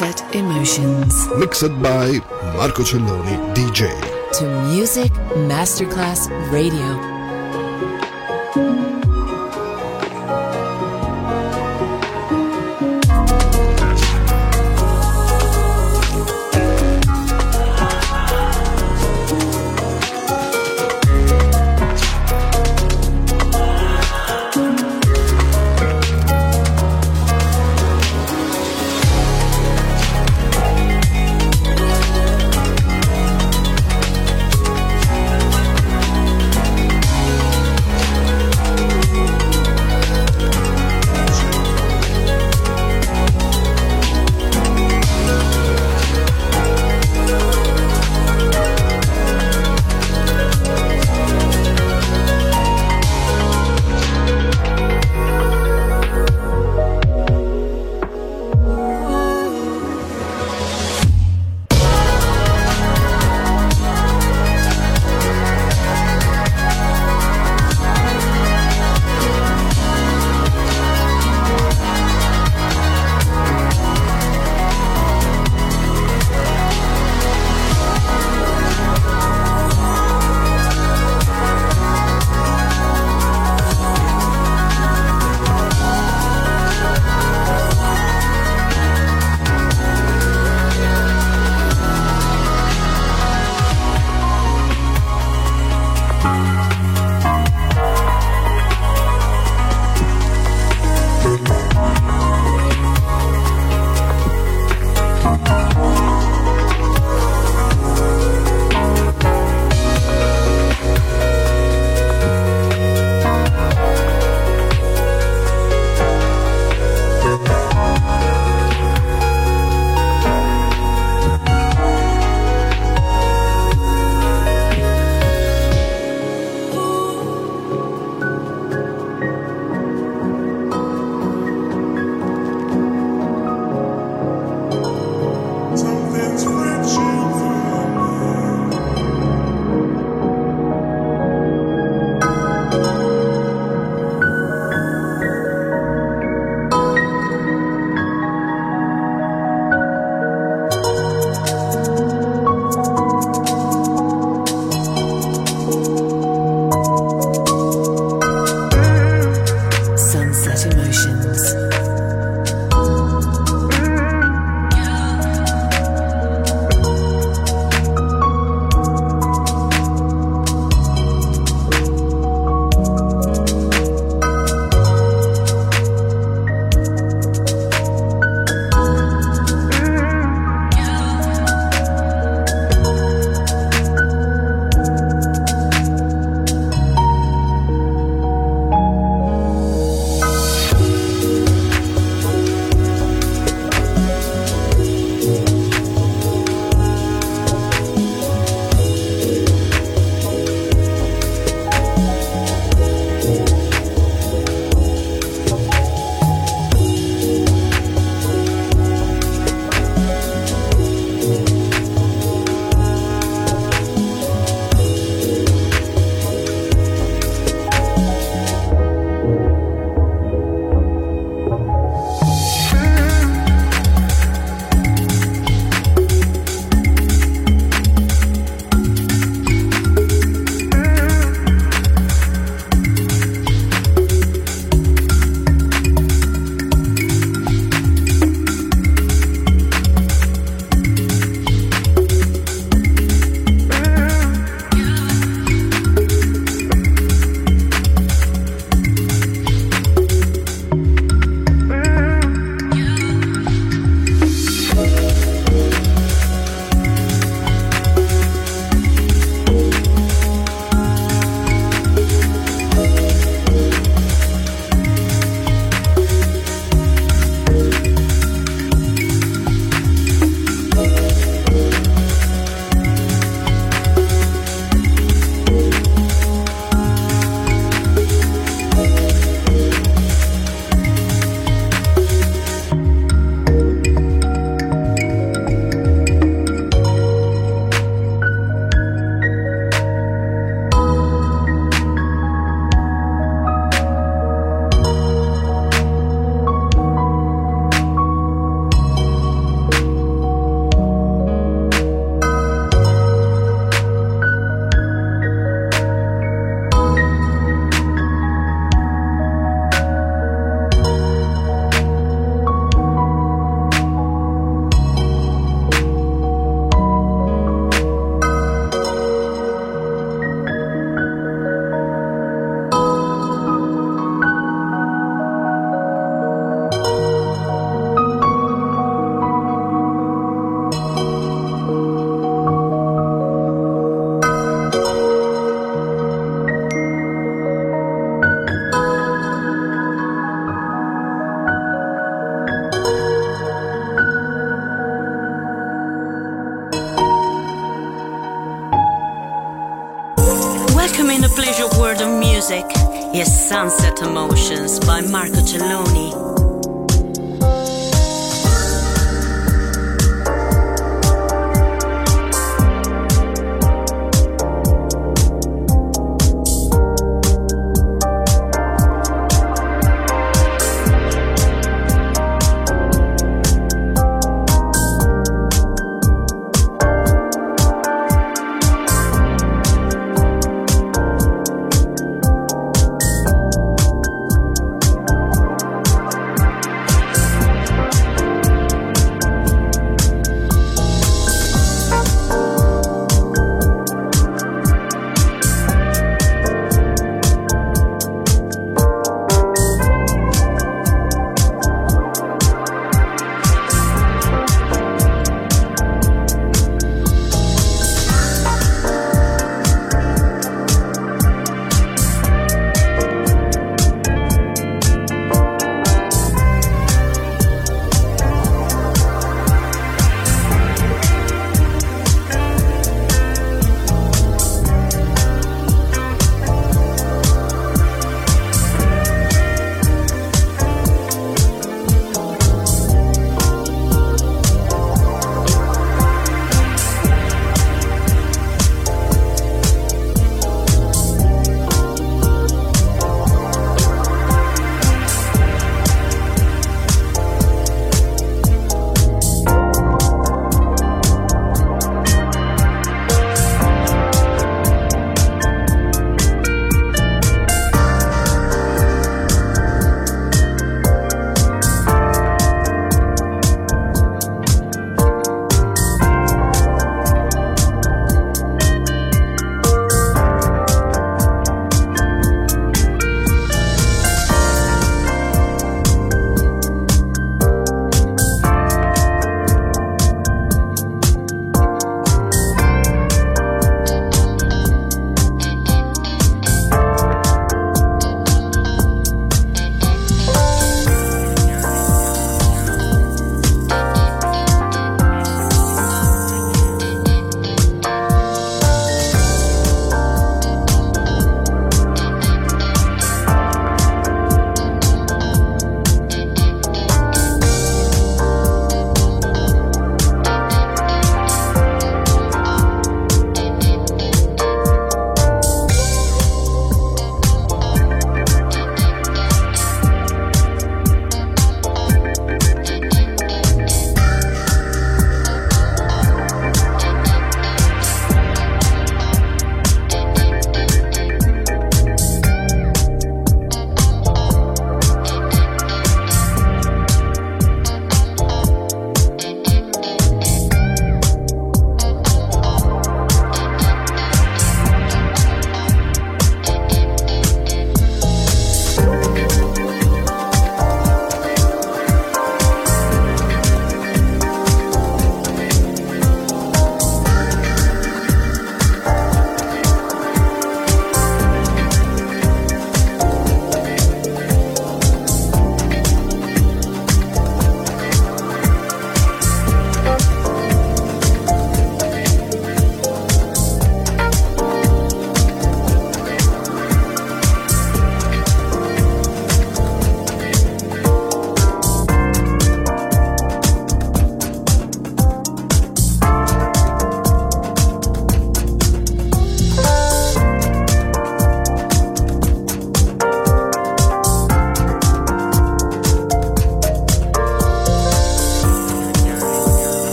Sunset Emotions mixed by Marco Celloni DJ. to Music Masterclass Radio.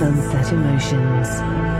Sunset Emotions.